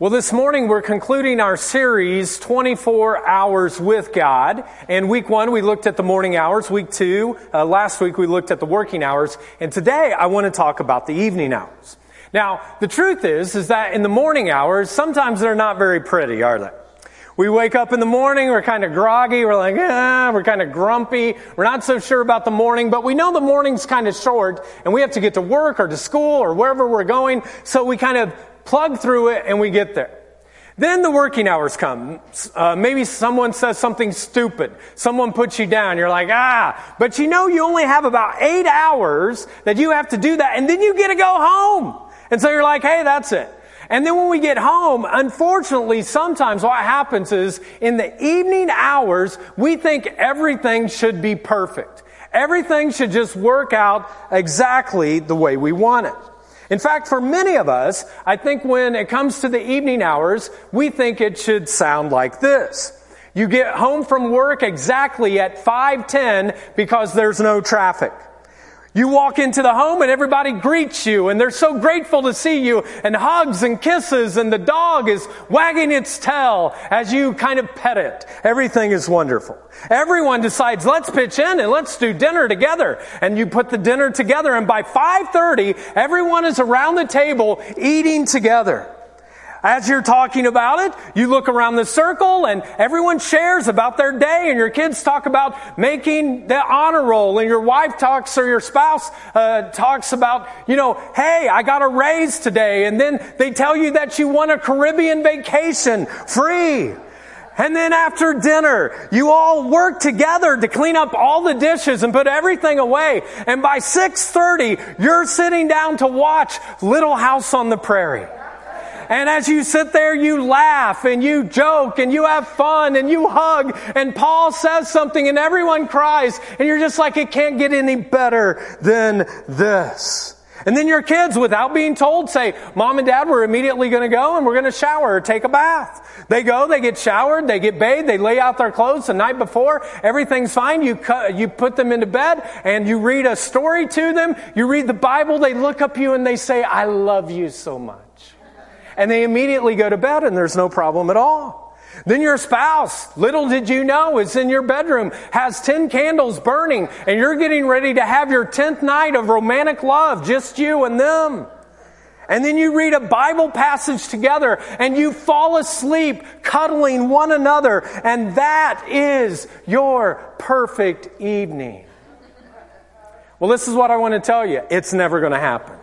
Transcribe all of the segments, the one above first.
Well, this morning we're concluding our series, 24 Hours with God. And week one, we looked at the morning hours. Week two, uh, last week we looked at the working hours. And today I want to talk about the evening hours. Now, the truth is, is that in the morning hours, sometimes they're not very pretty, are they? We wake up in the morning, we're kind of groggy, we're like, ah, we're kind of grumpy, we're not so sure about the morning, but we know the morning's kind of short, and we have to get to work or to school or wherever we're going, so we kind of plug through it, and we get there. Then the working hours come. Uh, maybe someone says something stupid. Someone puts you down. You're like, ah, but you know you only have about eight hours that you have to do that, and then you get to go home. And so you're like, hey, that's it. And then when we get home, unfortunately, sometimes what happens is in the evening hours, we think everything should be perfect. Everything should just work out exactly the way we want it. In fact, for many of us, I think when it comes to the evening hours, we think it should sound like this. You get home from work exactly at 510 because there's no traffic. You walk into the home and everybody greets you and they're so grateful to see you and hugs and kisses and the dog is wagging its tail as you kind of pet it. Everything is wonderful. Everyone decides, let's pitch in and let's do dinner together. And you put the dinner together and by 5.30, everyone is around the table eating together. As you're talking about it, you look around the circle and everyone shares about their day and your kids talk about making the honor roll and your wife talks or your spouse uh, talks about, you know, hey, I got a raise today. And then they tell you that you won a Caribbean vacation free. And then after dinner, you all work together to clean up all the dishes and put everything away. And by 6.30, you're sitting down to watch Little House on the Prairie. And as you sit there, you laugh and you joke and you have fun and you hug and Paul says something and everyone cries and you're just like, it can't get any better than this. And then your kids, without being told, say, Mom and Dad, we're immediately going to go and we're going to shower or take a bath. They go, they get showered, they get bathed, they lay out their clothes the night before. Everything's fine. You, cut, you put them into bed and you read a story to them. You read the Bible. They look up you and they say, I love you so much and they immediately go to bed and there's no problem at all. Then your spouse, little did you know, is in your bedroom, has 10 candles burning, and you're getting ready to have your 10th night of romantic love, just you and them. And then you read a Bible passage together and you fall asleep cuddling one another, and that is your perfect evening. Well, this is what I want to tell you. It's never going to happen.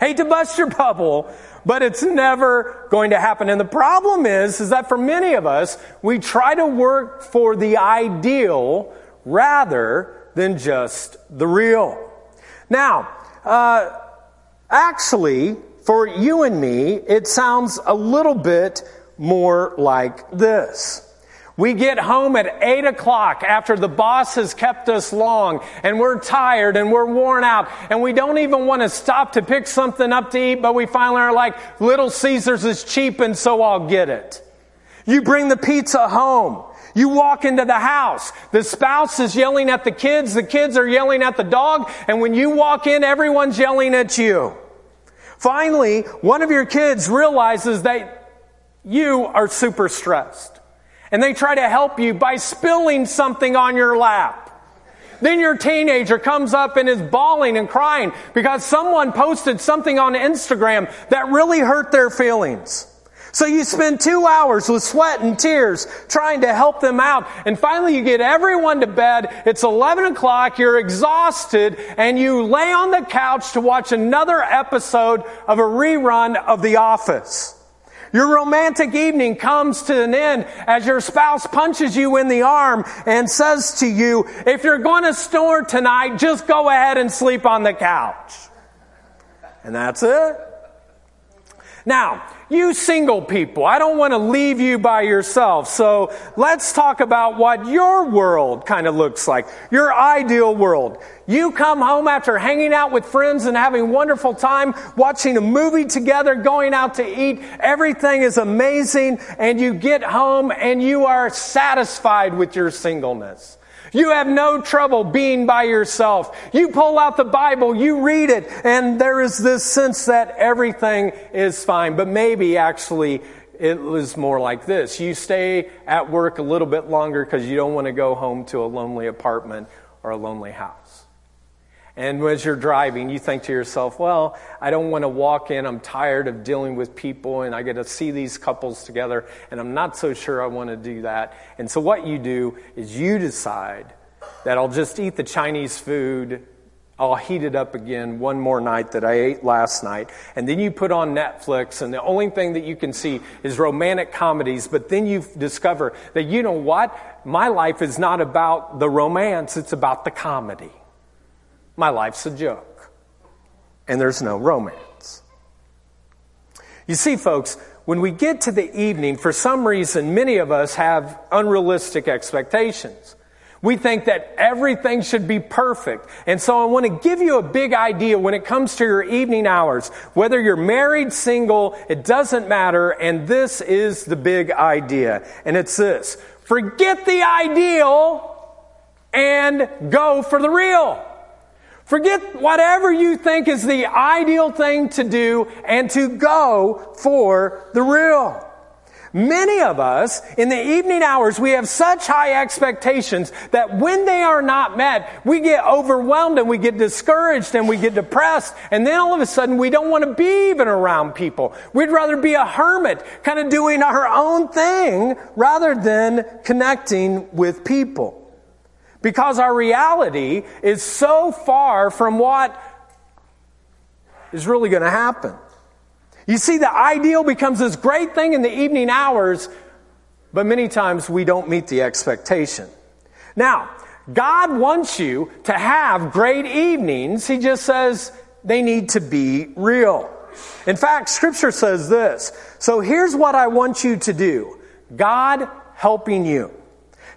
Hate to bust your bubble, but it's never going to happen. And the problem is, is that for many of us, we try to work for the ideal rather than just the real. Now, uh, actually, for you and me, it sounds a little bit more like this. We get home at 8 o'clock after the boss has kept us long and we're tired and we're worn out and we don't even want to stop to pick something up to eat, but we finally are like, Little Caesars is cheap and so I'll get it. You bring the pizza home. You walk into the house. The spouse is yelling at the kids. The kids are yelling at the dog. And when you walk in, everyone's yelling at you. Finally, one of your kids realizes that you are super stressed and they try to help you by spilling something on your lap. Then your teenager comes up and is bawling and crying because someone posted something on Instagram that really hurt their feelings. So you spend two hours with sweat and tears trying to help them out. And finally you get everyone to bed. It's 11 o'clock. You're exhausted and you lay on the couch to watch another episode of a rerun of The Office. Your romantic evening comes to an end as your spouse punches you in the arm and says to you, if you're going to snore tonight, just go ahead and sleep on the couch. And that's it. Now, you single people, I don't want to leave you by yourself. So let's talk about what your world kind of looks like. Your ideal world. You come home after hanging out with friends and having a wonderful time, watching a movie together, going out to eat. Everything is amazing and you get home and you are satisfied with your singleness. You have no trouble being by yourself. You pull out the Bible, you read it, and there is this sense that everything is fine. But maybe actually it was more like this. You stay at work a little bit longer because you don't want to go home to a lonely apartment or a lonely house. And as you're driving, you think to yourself, well, I don't want to walk in. I'm tired of dealing with people and I get to see these couples together and I'm not so sure I want to do that. And so what you do is you decide that I'll just eat the Chinese food. I'll heat it up again one more night that I ate last night. And then you put on Netflix and the only thing that you can see is romantic comedies. But then you discover that you know what? My life is not about the romance. It's about the comedy my life's a joke. And there's no romance. You see, folks, when we get to the evening, for some reason, many of us have unrealistic expectations. We think that everything should be perfect. And so I want to give you a big idea when it comes to your evening hours. Whether you're married, single, it doesn't matter. And this is the big idea. And it's this. Forget the ideal and go for the real. Forget whatever you think is the ideal thing to do and to go for the real. Many of us in the evening hours, we have such high expectations that when they are not met, we get overwhelmed and we get discouraged and we get depressed. And then all of a sudden we don't want to be even around people. We'd rather be a hermit, kind of doing our own thing rather than connecting with people. Because our reality is so far from what is really going to happen. You see, the ideal becomes this great thing in the evening hours, but many times we don't meet the expectation. Now, God wants you to have great evenings. He just says they need to be real. In fact, scripture says this. So here's what I want you to do. God helping you.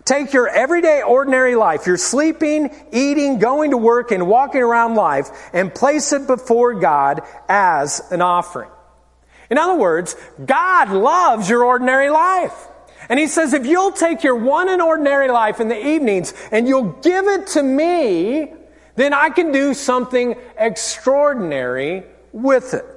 Take your everyday ordinary life, your sleeping, eating, going to work, and walking around life, and place it before God as an offering. In other words, God loves your ordinary life. And he says, if you'll take your one and ordinary life in the evenings and you'll give it to me, then I can do something extraordinary with it.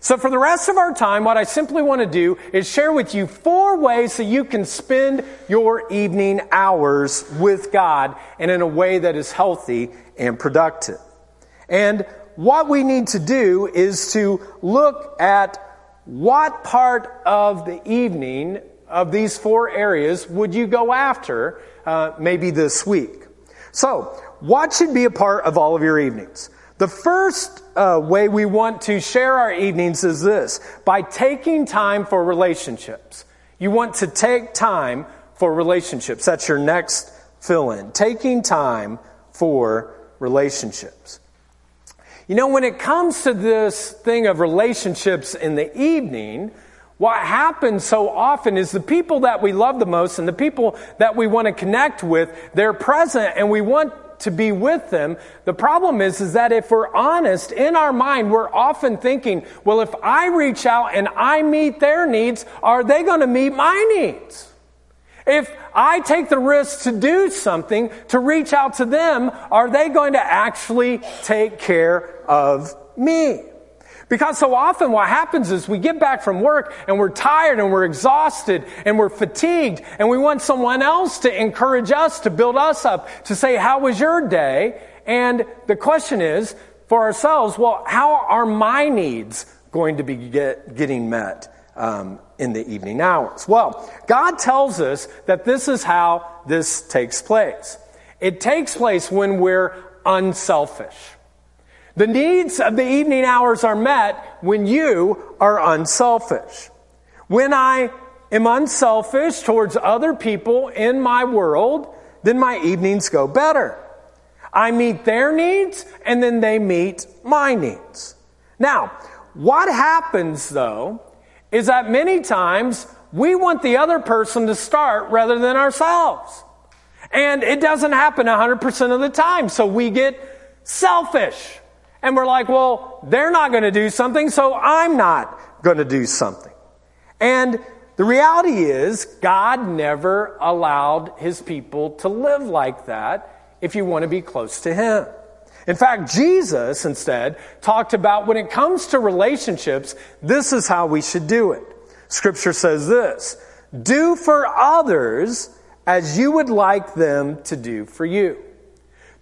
So for the rest of our time, what I simply want to do is share with you four ways that you can spend your evening hours with God and in a way that is healthy and productive. And what we need to do is to look at what part of the evening of these four areas would you go after uh, maybe this week. So, what should be a part of all of your evenings? The first uh, way we want to share our evenings is this by taking time for relationships. You want to take time for relationships. That's your next fill in. Taking time for relationships. You know, when it comes to this thing of relationships in the evening, what happens so often is the people that we love the most and the people that we want to connect with, they're present and we want to be with them. The problem is, is that if we're honest in our mind, we're often thinking, well, if I reach out and I meet their needs, are they going to meet my needs? If I take the risk to do something, to reach out to them, are they going to actually take care of me? Because so often what happens is we get back from work and we're tired and we're exhausted and we're fatigued and we want someone else to encourage us, to build us up, to say, how was your day? And the question is for ourselves, well, how are my needs going to be get, getting met? Um, in the evening hours. Well, God tells us that this is how this takes place. It takes place when we're unselfish. The needs of the evening hours are met when you are unselfish. When I am unselfish towards other people in my world, then my evenings go better. I meet their needs and then they meet my needs. Now, what happens though is that many times we want the other person to start rather than ourselves. And it doesn't happen 100% of the time, so we get selfish. And we're like, well, they're not going to do something, so I'm not going to do something. And The reality is, God never allowed his people to live like that if you want to be close to him. In fact, Jesus instead talked about when it comes to relationships, this is how we should do it. Scripture says this, do for others as you would like them to do for you.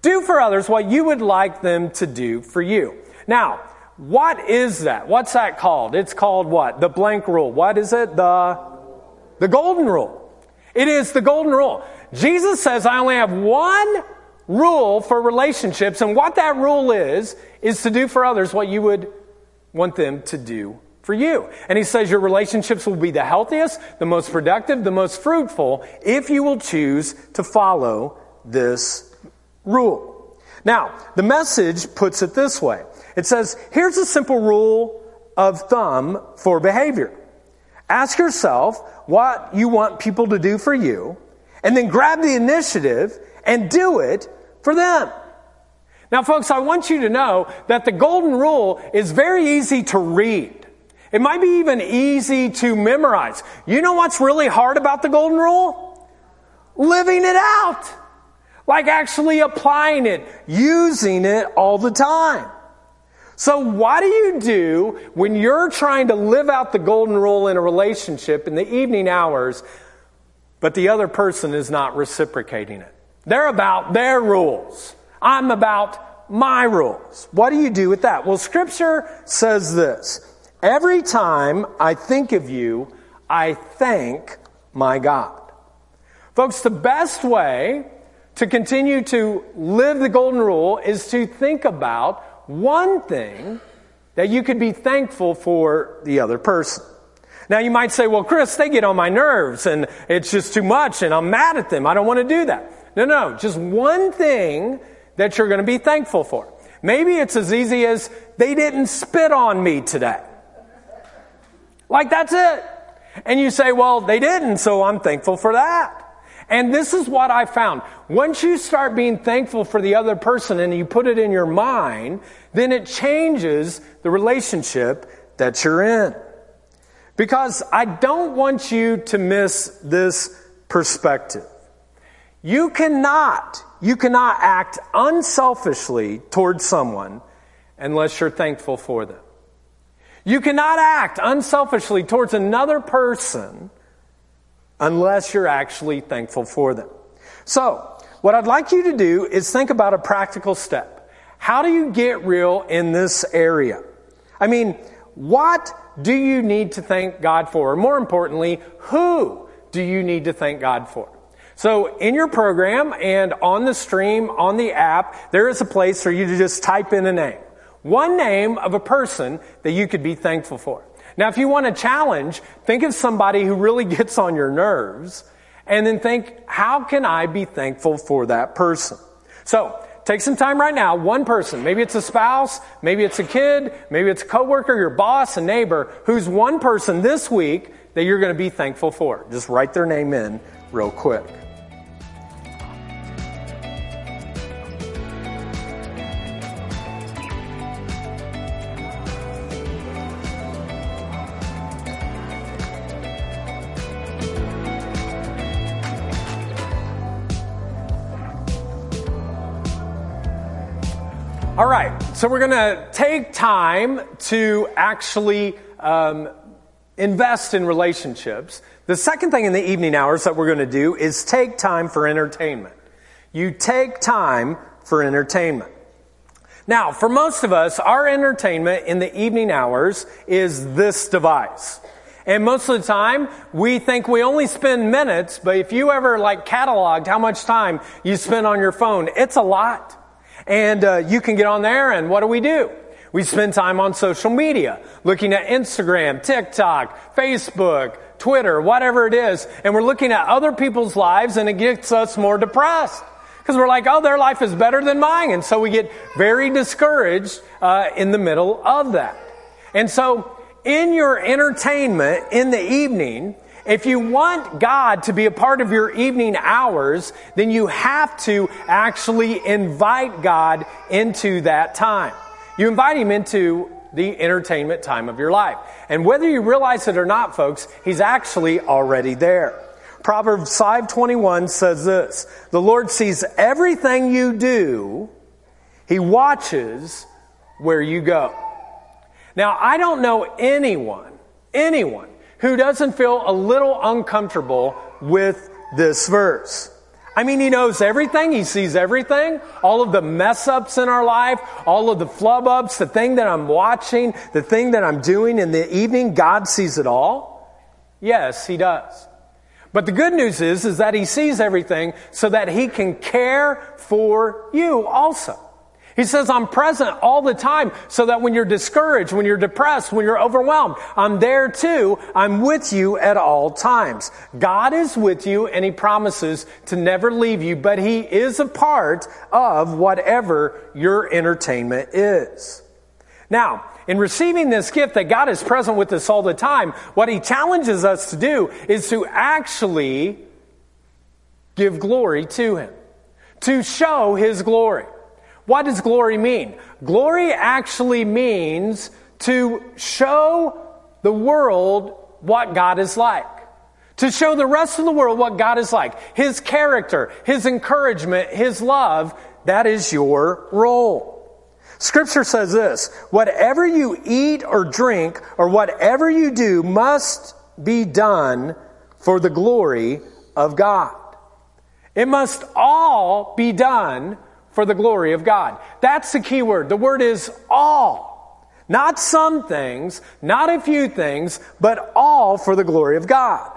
Do for others what you would like them to do for you. Now, what is that? What's that called? It's called what? The blank rule. What is it? The, the golden rule. It is the golden rule. Jesus says, I only have one rule for relationships, and what that rule is, is to do for others what you would want them to do for you. And he says your relationships will be the healthiest, the most productive, the most fruitful if you will choose to follow this rule. Now, the message puts it this way. It says, here's a simple rule of thumb for behavior. Ask yourself what you want people to do for you, and then grab the initiative and do it for them. Now, folks, I want you to know that the golden rule is very easy to read. It might be even easy to memorize. You know what's really hard about the golden rule? Living it out. Like actually applying it, using it all the time. So what do you do when you're trying to live out the golden rule in a relationship in the evening hours, but the other person is not reciprocating it? They're about their rules. I'm about my rules. What do you do with that? Well, scripture says this. Every time I think of you, I thank my God. Folks, the best way to continue to live the golden rule is to think about one thing that you could be thankful for the other person. Now you might say, well, Chris, they get on my nerves and it's just too much and I'm mad at them. I don't want to do that. No, no, just one thing that you're going to be thankful for. Maybe it's as easy as they didn't spit on me today. Like that's it. And you say, well, they didn't, so I'm thankful for that. And this is what I found. Once you start being thankful for the other person and you put it in your mind, then it changes the relationship that you're in. Because I don't want you to miss this perspective. You cannot, you cannot act unselfishly towards someone unless you're thankful for them. You cannot act unselfishly towards another person unless you're actually thankful for them. So, what I'd like you to do is think about a practical step. How do you get real in this area? I mean, what do you need to thank God for? Or more importantly, who do you need to thank God for? So in your program and on the stream, on the app, there is a place for you to just type in a name. One name of a person that you could be thankful for. Now, if you want a challenge, think of somebody who really gets on your nerves and then think, how can I be thankful for that person? So, take some time right now, one person, maybe it's a spouse, maybe it's a kid, maybe it's a coworker, your boss, a neighbor, who's one person this week that you're going to be thankful for. Just write their name in real quick. So we're going to take time to actually um, invest in relationships. The second thing in the evening hours that we're going to do is take time for entertainment. You take time for entertainment. Now, for most of us, our entertainment in the evening hours is this device. And most of the time, we think we only spend minutes, but if you ever like cataloged how much time you spend on your phone, it's a lot. And uh, you can get on there, and what do we do? We spend time on social media, looking at Instagram, TikTok, Facebook, Twitter, whatever it is, and we're looking at other people's lives, and it gets us more depressed. Because we're like, oh, their life is better than mine. And so we get very discouraged uh, in the middle of that. And so, in your entertainment in the evening, if you want God to be a part of your evening hours, then you have to actually invite God into that time. You invite Him into the entertainment time of your life. And whether you realize it or not, folks, He's actually already there. Proverbs 5:21 says this, "The Lord sees everything you do. He watches where you go." Now, I don't know anyone, anyone who doesn't feel a little uncomfortable with this verse. I mean, he knows everything. He sees everything. All of the mess ups in our life, all of the flub ups, the thing that I'm watching, the thing that I'm doing in the evening, God sees it all. Yes, he does. But the good news is, is that he sees everything so that he can care for you also. He says, I'm present all the time so that when you're discouraged, when you're depressed, when you're overwhelmed, I'm there too. I'm with you at all times. God is with you and He promises to never leave you, but He is a part of whatever your entertainment is. Now, in receiving this gift that God is present with us all the time, what He challenges us to do is to actually give glory to Him, to show His glory. What does glory mean? Glory actually means to show the world what God is like. To show the rest of the world what God is like. His character, His encouragement, His love, that is your role. Scripture says this, whatever you eat or drink or whatever you do must be done for the glory of God. It must all be done for the glory of God. That's the key word. The word is all. Not some things, not a few things, but all for the glory of God.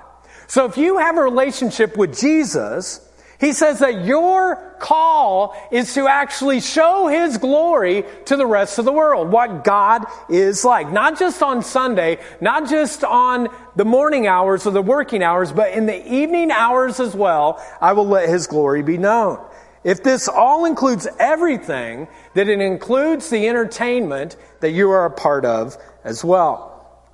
So if you have a relationship with Jesus, he says that your call is to actually show His glory to the rest of the world, what God is like. Not just on Sunday, not just on the morning hours or the working hours, but in the evening hours as well, I will let His glory be known. If this all includes everything, then it includes the entertainment that you are a part of as well.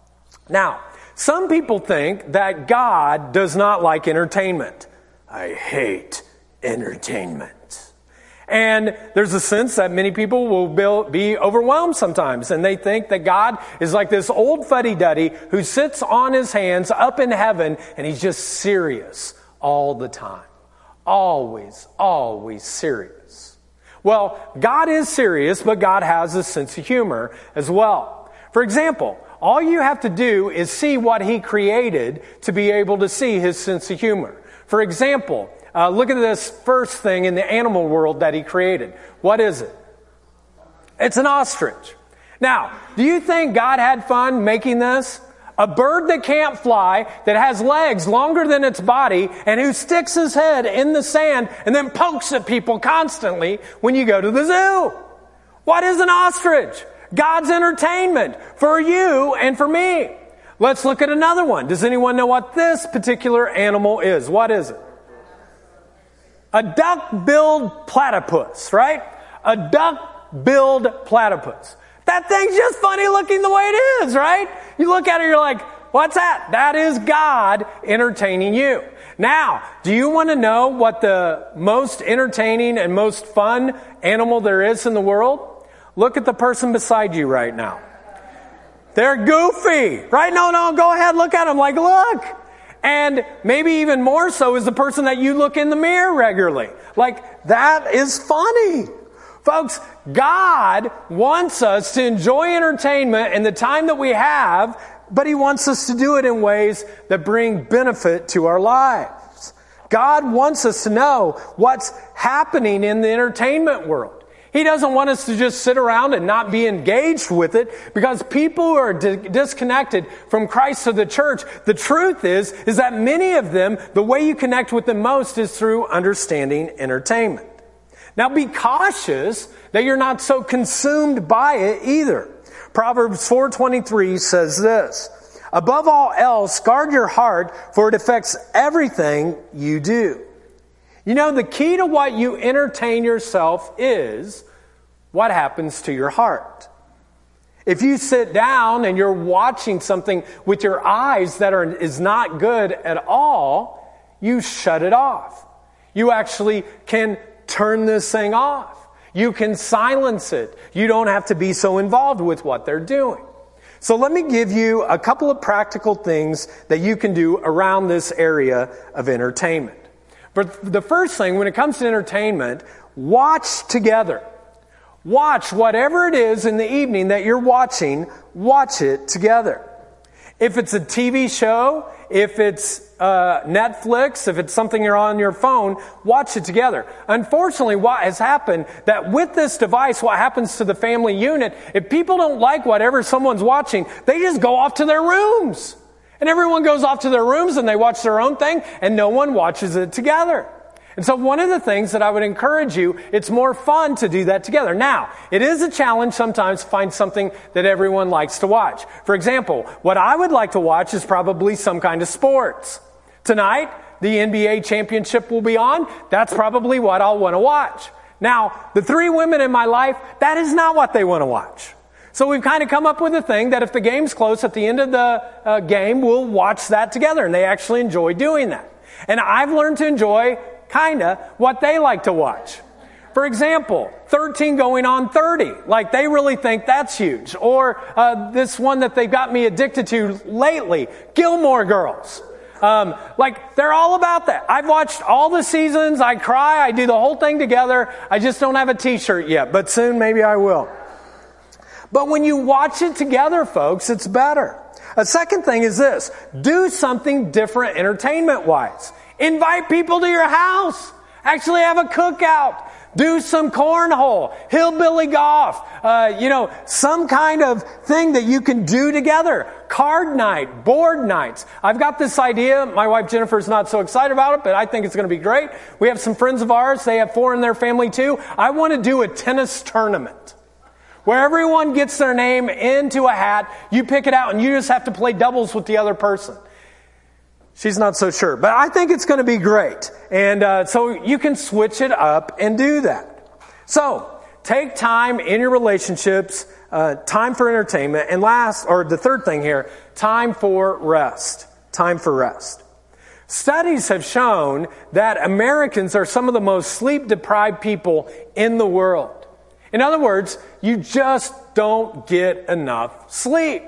Now, some people think that God does not like entertainment. I hate entertainment. And there's a sense that many people will be overwhelmed sometimes, and they think that God is like this old fuddy duddy who sits on his hands up in heaven and he's just serious all the time always, always serious. Well, God is serious, but God has a sense of humor as well. For example, all you have to do is see what He created to be able to see His sense of humor. For example, uh, look at this first thing in the animal world that He created. What is it? It's an ostrich. Now, do you think God had fun making this? A bird that can't fly, that has legs longer than its body, and who sticks his head in the sand and then pokes at people constantly when you go to the zoo. What is an ostrich? God's entertainment for you and for me. Let's look at another one. Does anyone know what this particular animal is? What is it? A duck-billed platypus, right? A duck-billed platypus. That thing's just funny looking the way it is, right? You look at it, you're like, what's that? That is God entertaining you. Now, do you want to know what the most entertaining and most fun animal there is in the world? Look at the person beside you right now. They're goofy, right? No, no, go ahead, look at them like, look. And maybe even more so is the person that you look in the mirror regularly. Like, that is funny. Folks, God wants us to enjoy entertainment and the time that we have, but He wants us to do it in ways that bring benefit to our lives. God wants us to know what's happening in the entertainment world. He doesn't want us to just sit around and not be engaged with it because people who are di- disconnected from Christ to the church, the truth is, is that many of them, the way you connect with them most is through understanding entertainment. Now be cautious that you're not so consumed by it either. Proverbs 4:23 says this, Above all else, guard your heart, for it affects everything you do. You know, the key to what you entertain yourself is what happens to your heart. If you sit down and you're watching something with your eyes that are, is not good at all, you shut it off. You actually can turn this thing off. You can silence it. You don't have to be so involved with what they're doing. So let me give you a couple of practical things that you can do around this area of entertainment. But the first thing, when it comes to entertainment, watch together. Watch whatever it is in the evening that you're watching, watch it together. If it's a TV show, if it's uh, Netflix, if it's something you're on your phone, watch it together. Unfortunately, what has happened that with this device, what happens to the family unit, if people don't like whatever someone's watching, they just go off to their rooms. And everyone goes off to their rooms and they watch their own thing and no one watches it together. And so one of the things that I would encourage you, it's more fun to do that together. Now, it is a challenge sometimes to find something that everyone likes to watch. For example, what I would like to watch is probably some kind of sports. Tonight, the NBA championship will be on. That's probably what I'll want to watch. Now, the three women in my life, that is not what they want to watch. So we've kind of come up with a thing that if the game's close at the end of the uh, game, we'll watch that together. And they actually enjoy doing that. And I've learned to enjoy kinda what they like to watch. For example, 13 going on 30. Like they really think that's huge. Or uh, this one that they've got me addicted to lately, Gilmore Girls. Um, like they're all about that. I've watched all the seasons. I cry. I do the whole thing together. I just don't have a T-shirt yet, but soon maybe I will. But when you watch it together, folks, it's better. A second thing is this: do something different entertainment wise. Invite people to your house. Actually have a cookout. Do some cornhole, hillbilly golf, uh, you know, some kind of thing that you can do together. Card night, board nights. I've got this idea. My wife Jennifer's not so excited about it, but I think it's going to be great. We have some friends of ours. They have four in their family too. I want to do a tennis tournament where everyone gets their name into a hat. You pick it out and you just have to play doubles with the other person. She's not so sure, but I think it's going to be great. And uh, so you can switch it up and do that. So take time in your relationships, uh, time for entertainment, and last, or the third thing here, time for rest. Time for rest. Studies have shown that Americans are some of the most sleep deprived people in the world. In other words, you just don't get enough sleep.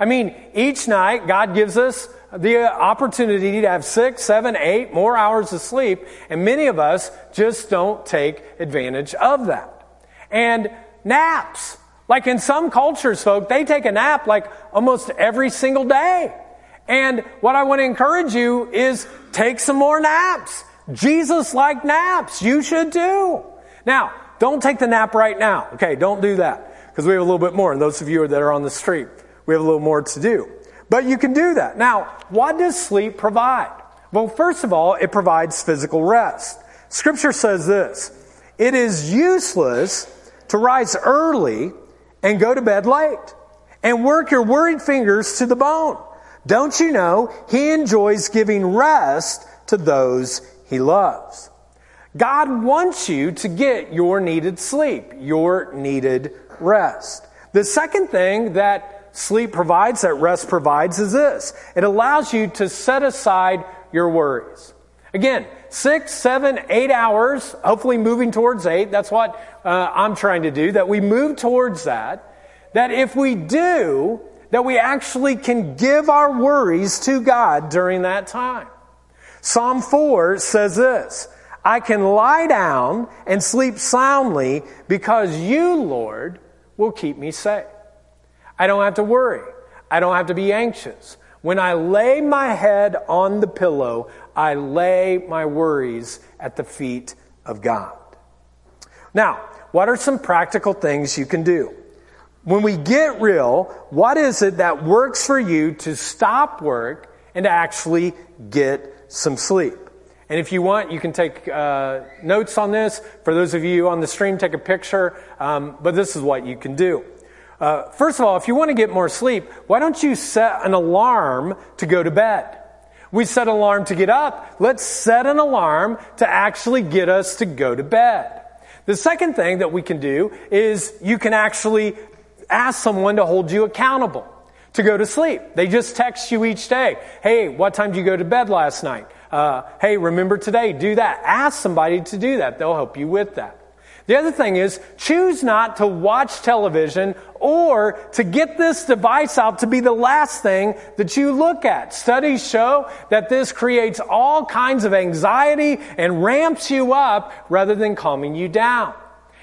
I mean, each night God gives us the opportunity to have six, seven, eight more hours of sleep, and many of us just don't take advantage of that. And naps. Like in some cultures, folk, they take a nap like almost every single day. And what I want to encourage you is take some more naps. Jesus like naps. You should too. Now, don't take the nap right now. Okay, don't do that. Because we have a little bit more. And those of you that are on the street, we have a little more to do. But you can do that. Now, what does sleep provide? Well, first of all, it provides physical rest. Scripture says this It is useless to rise early and go to bed late and work your worried fingers to the bone. Don't you know He enjoys giving rest to those He loves? God wants you to get your needed sleep, your needed rest. The second thing that sleep provides, that rest provides, is this it allows you to set aside your worries. Again, six, seven, eight hours, hopefully moving towards eight. That's what uh, I'm trying to do, that we move towards that. That if we do, that we actually can give our worries to God during that time. Psalm 4 says this I can lie down and sleep soundly because you, Lord, will keep me safe. I don't have to worry. I don't have to be anxious. When I lay my head on the pillow, I lay my worries at the feet of God. Now, what are some practical things you can do? When we get real, what is it that works for you to stop work and to actually get some sleep? And if you want, you can take uh, notes on this. For those of you on the stream, take a picture. Um, but this is what you can do. Uh, first of all, if you want to get more sleep, why don't you set an alarm to go to bed? We set an alarm to get up. Let's set an alarm to actually get us to go to bed. The second thing that we can do is you can actually ask someone to hold you accountable to go to sleep. They just text you each day. Hey, what time did you go to bed last night? Uh, hey, remember today, do that. Ask somebody to do that. They'll help you with that. The other thing is choose not to watch television or to get this device out to be the last thing that you look at. Studies show that this creates all kinds of anxiety and ramps you up rather than calming you down.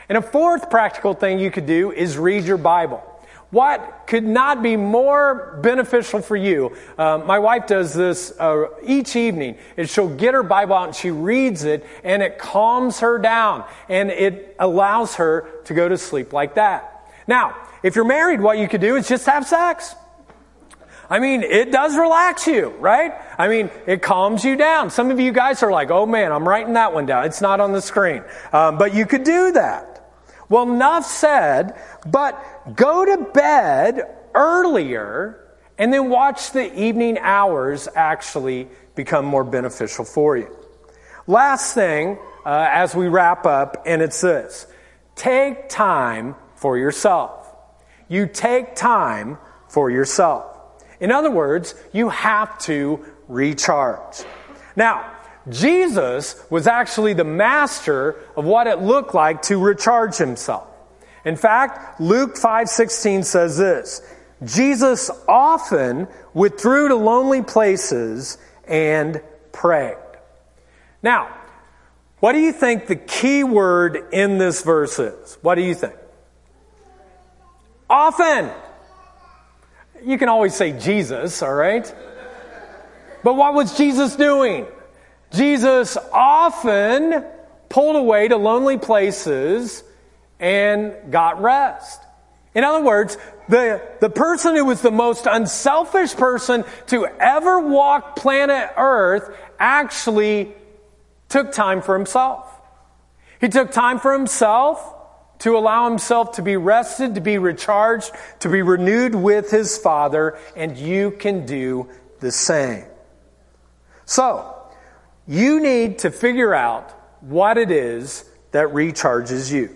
And a fourth practical thing you could do is read your Bible. What could not be more beneficial for you? Uh, my wife does this uh, each evening. And she'll get her Bible out and she reads it, and it calms her down, and it allows her to go to sleep like that. Now, if you're married, what you could do is just have sex. I mean, it does relax you, right? I mean, it calms you down. Some of you guys are like, oh man, I'm writing that one down. It's not on the screen. Um, but you could do that. Well, enough said, but go to bed earlier and then watch the evening hours actually become more beneficial for you. Last thing, uh, as we wrap up, and it's this take time for yourself. You take time for yourself. In other words, you have to recharge. Now, Jesus was actually the master of what it looked like to recharge himself. In fact, Luke 5:16 says this, Jesus often withdrew to lonely places and prayed. Now, what do you think the key word in this verse is? What do you think? Often. You can always say Jesus, all right? But what was Jesus doing? Jesus often pulled away to lonely places and got rest. In other words, the, the person who was the most unselfish person to ever walk planet Earth actually took time for himself. He took time for himself to allow himself to be rested, to be recharged, to be renewed with his Father, and you can do the same. So, you need to figure out what it is that recharges you.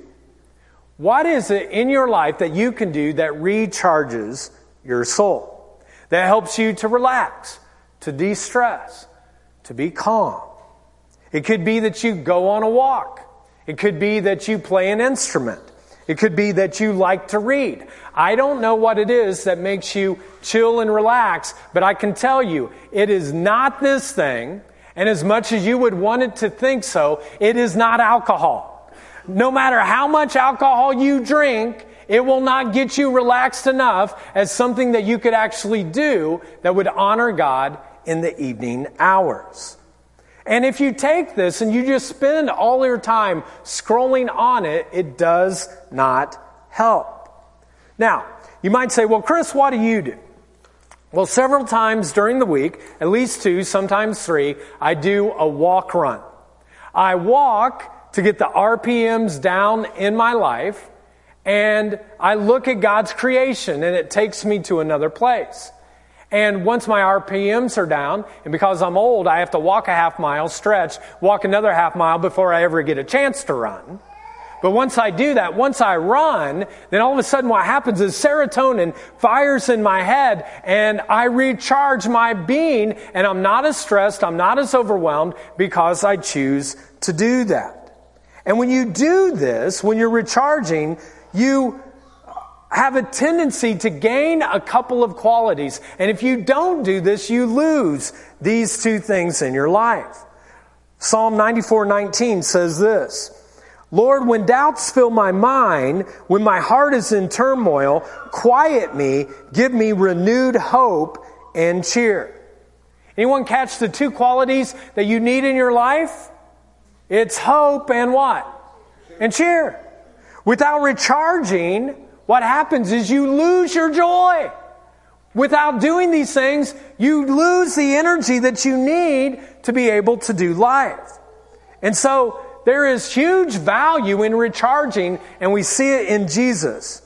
What is it in your life that you can do that recharges your soul? That helps you to relax, to de stress, to be calm. It could be that you go on a walk. It could be that you play an instrument. It could be that you like to read. I don't know what it is that makes you chill and relax, but I can tell you it is not this thing and as much as you would want it to think so, it is not alcohol. No matter how much alcohol you drink, it will not get you relaxed enough as something that you could actually do that would honor God in the evening hours. And if you take this and you just spend all your time scrolling on it, it does not help. Now, you might say, well, Chris, what do you do? Well, several times during the week, at least two, sometimes three, I do a walk run. I walk to get the RPMs down in my life, and I look at God's creation, and it takes me to another place. And once my RPMs are down, and because I'm old, I have to walk a half mile, stretch, walk another half mile before I ever get a chance to run. But once I do that, once I run, then all of a sudden what happens is serotonin fires in my head and I recharge my being and I'm not as stressed, I'm not as overwhelmed because I choose to do that. And when you do this, when you're recharging, you have a tendency to gain a couple of qualities. And if you don't do this, you lose these two things in your life. Psalm 94:19 says this, Lord, when doubts fill my mind, when my heart is in turmoil, quiet me, give me renewed hope and cheer. Anyone catch the two qualities that you need in your life? It's hope and what? And cheer. Without recharging, what happens is you lose your joy. Without doing these things, you lose the energy that you need to be able to do life. And so, there is huge value in recharging, and we see it in Jesus.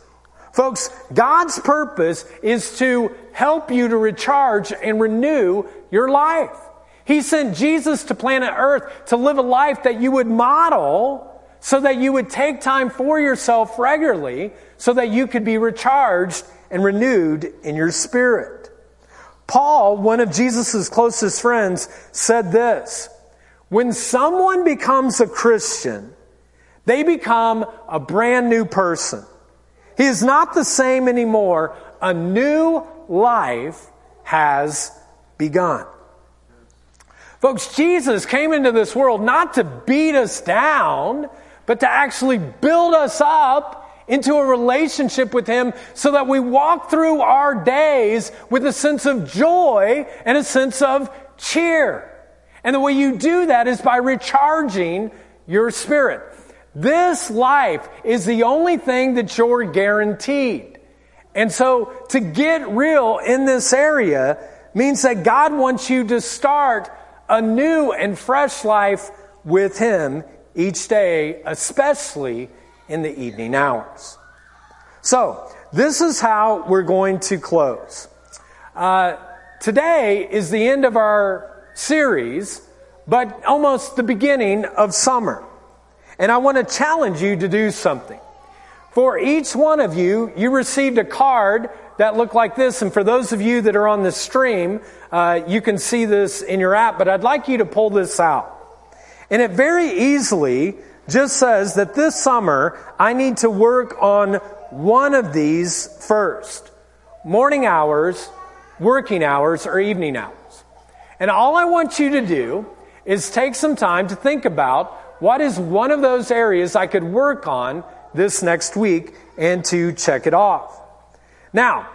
Folks, God's purpose is to help you to recharge and renew your life. He sent Jesus to planet Earth to live a life that you would model so that you would take time for yourself regularly so that you could be recharged and renewed in your spirit. Paul, one of Jesus' closest friends, said this when someone becomes a Christian, They become a brand new person. He is not the same anymore. A new life has begun. Folks, Jesus came into this world not to beat us down, but to actually build us up into a relationship with Him so that we walk through our days with a sense of joy and a sense of cheer. And the way you do that is by recharging your spirit. This life is the only thing that you're guaranteed. And so to get real in this area means that God wants you to start a new and fresh life with Him each day, especially in the evening hours. So, this is how we're going to close. Uh, today is the end of our series, but almost the beginning of summer. And I want to challenge you to do something. For each one of you, you received a card that looked like this. And for those of you that are on the stream, uh, you can see this in your app, but I'd like you to pull this out. And it very easily just says that this summer I need to work on one of these first morning hours, working hours, or evening hours. And all I want you to do is take some time to think about what is one of those areas I could work on this next week and to check it off. Now,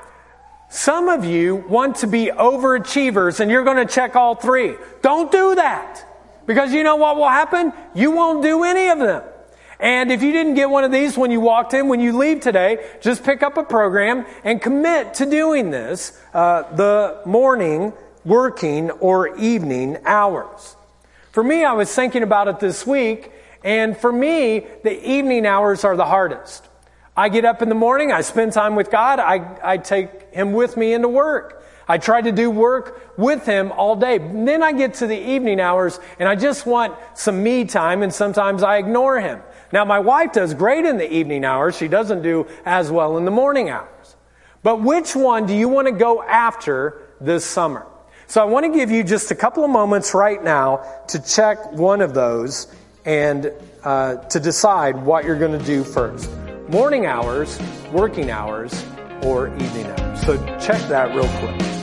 some of you want to be overachievers and you're going to check all three. Don't do that. Because you know what will happen? You won't do any of them. And if you didn't get one of these when you walked in, when you leave today, just pick up a program and commit to doing this uh, the morning, working, or evening hours. For me, I was thinking about it this week, and for me, the evening hours are the hardest. I get up in the morning, I spend time with God, I, I take Him with me into work. I try to do work with him all day. And then I get to the evening hours and I just want some me time and sometimes I ignore him. Now my wife does great in the evening hours. She doesn't do as well in the morning hours. But which one do you want to go after this summer? So I want to give you just a couple of moments right now to check one of those and uh, to decide what you're going to do first. Morning hours, working hours, or evening hours. So check that real quick.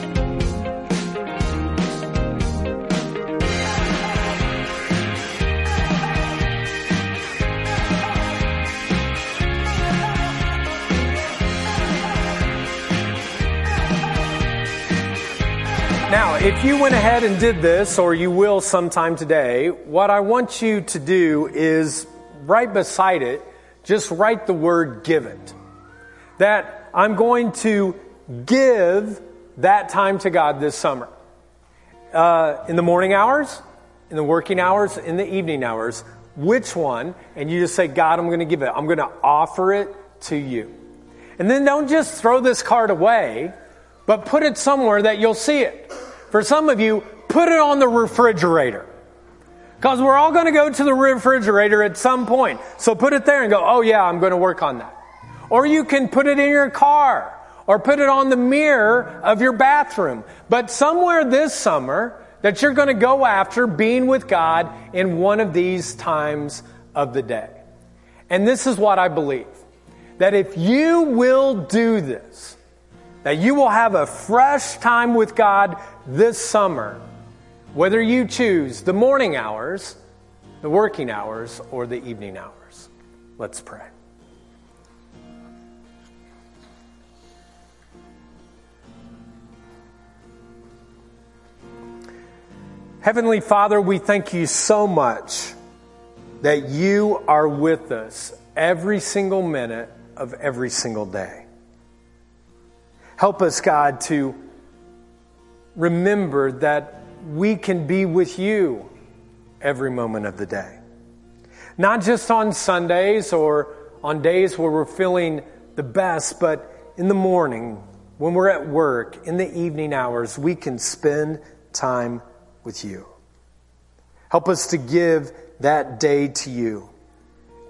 If you went ahead and did this, or you will sometime today, what I want you to do is right beside it, just write the word give it. That I'm going to give that time to God this summer. Uh, in the morning hours, in the working hours, in the evening hours, which one? And you just say, God, I'm going to give it. I'm going to offer it to you. And then don't just throw this card away but put it somewhere that you'll see it. For some of you, put it on the refrigerator. Because we're all going to go to the refrigerator at some point. So put it there and go, oh yeah, I'm going to work on that. Or you can put it in your car or put it on the mirror of your bathroom. But somewhere this summer that you're going to go after being with God in one of these times of the day. And this is what I believe. That if you will do this, that you will have a fresh time with God this summer, whether you choose the morning hours, the working hours, or the evening hours. Let's pray. Heavenly Father, we thank you so much that you are with us every single minute of every single day. Help us, God, to remember that we can be with you every moment of the day. Not just on Sundays or on days where we're feeling the best, but in the morning, when we're at work, in the evening hours, we can spend time with you. Help us to give that day to you.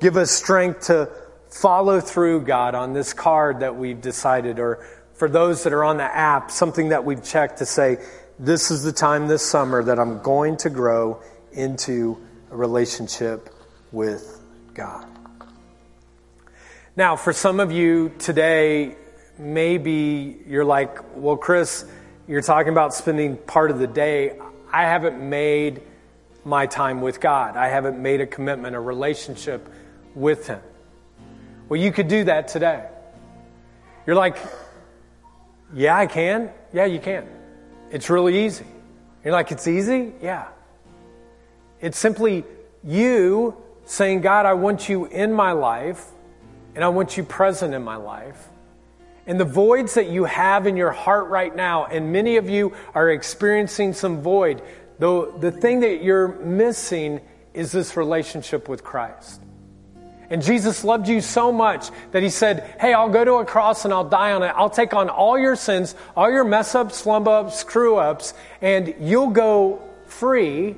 Give us strength to follow through, God, on this card that we've decided or for those that are on the app, something that we've checked to say, this is the time this summer that I'm going to grow into a relationship with God. Now, for some of you today, maybe you're like, well, Chris, you're talking about spending part of the day. I haven't made my time with God. I haven't made a commitment, a relationship with Him. Well, you could do that today. You're like, yeah, I can. Yeah, you can. It's really easy. You're like, it's easy? Yeah. It's simply you saying, God, I want you in my life, and I want you present in my life. And the voids that you have in your heart right now, and many of you are experiencing some void, the, the thing that you're missing is this relationship with Christ. And Jesus loved you so much that he said, Hey, I'll go to a cross and I'll die on it. I'll take on all your sins, all your mess ups, slump ups, screw ups, and you'll go free.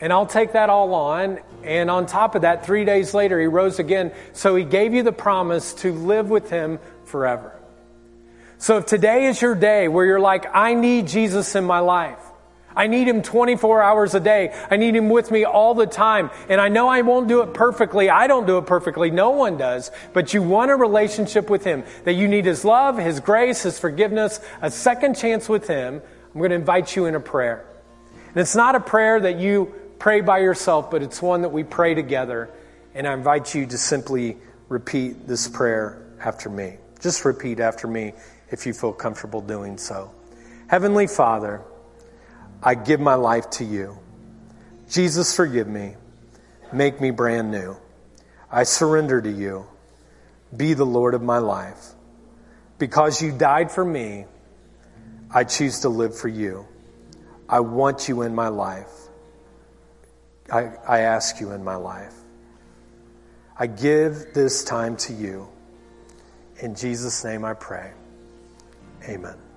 And I'll take that all on. And on top of that, three days later, he rose again. So he gave you the promise to live with him forever. So if today is your day where you're like, I need Jesus in my life, I need him 24 hours a day. I need him with me all the time. And I know I won't do it perfectly. I don't do it perfectly. No one does. But you want a relationship with him, that you need his love, his grace, his forgiveness, a second chance with him. I'm going to invite you in a prayer. And it's not a prayer that you pray by yourself, but it's one that we pray together. And I invite you to simply repeat this prayer after me. Just repeat after me if you feel comfortable doing so. Heavenly Father, I give my life to you. Jesus, forgive me. Make me brand new. I surrender to you. Be the Lord of my life. Because you died for me, I choose to live for you. I want you in my life. I, I ask you in my life. I give this time to you. In Jesus' name I pray. Amen.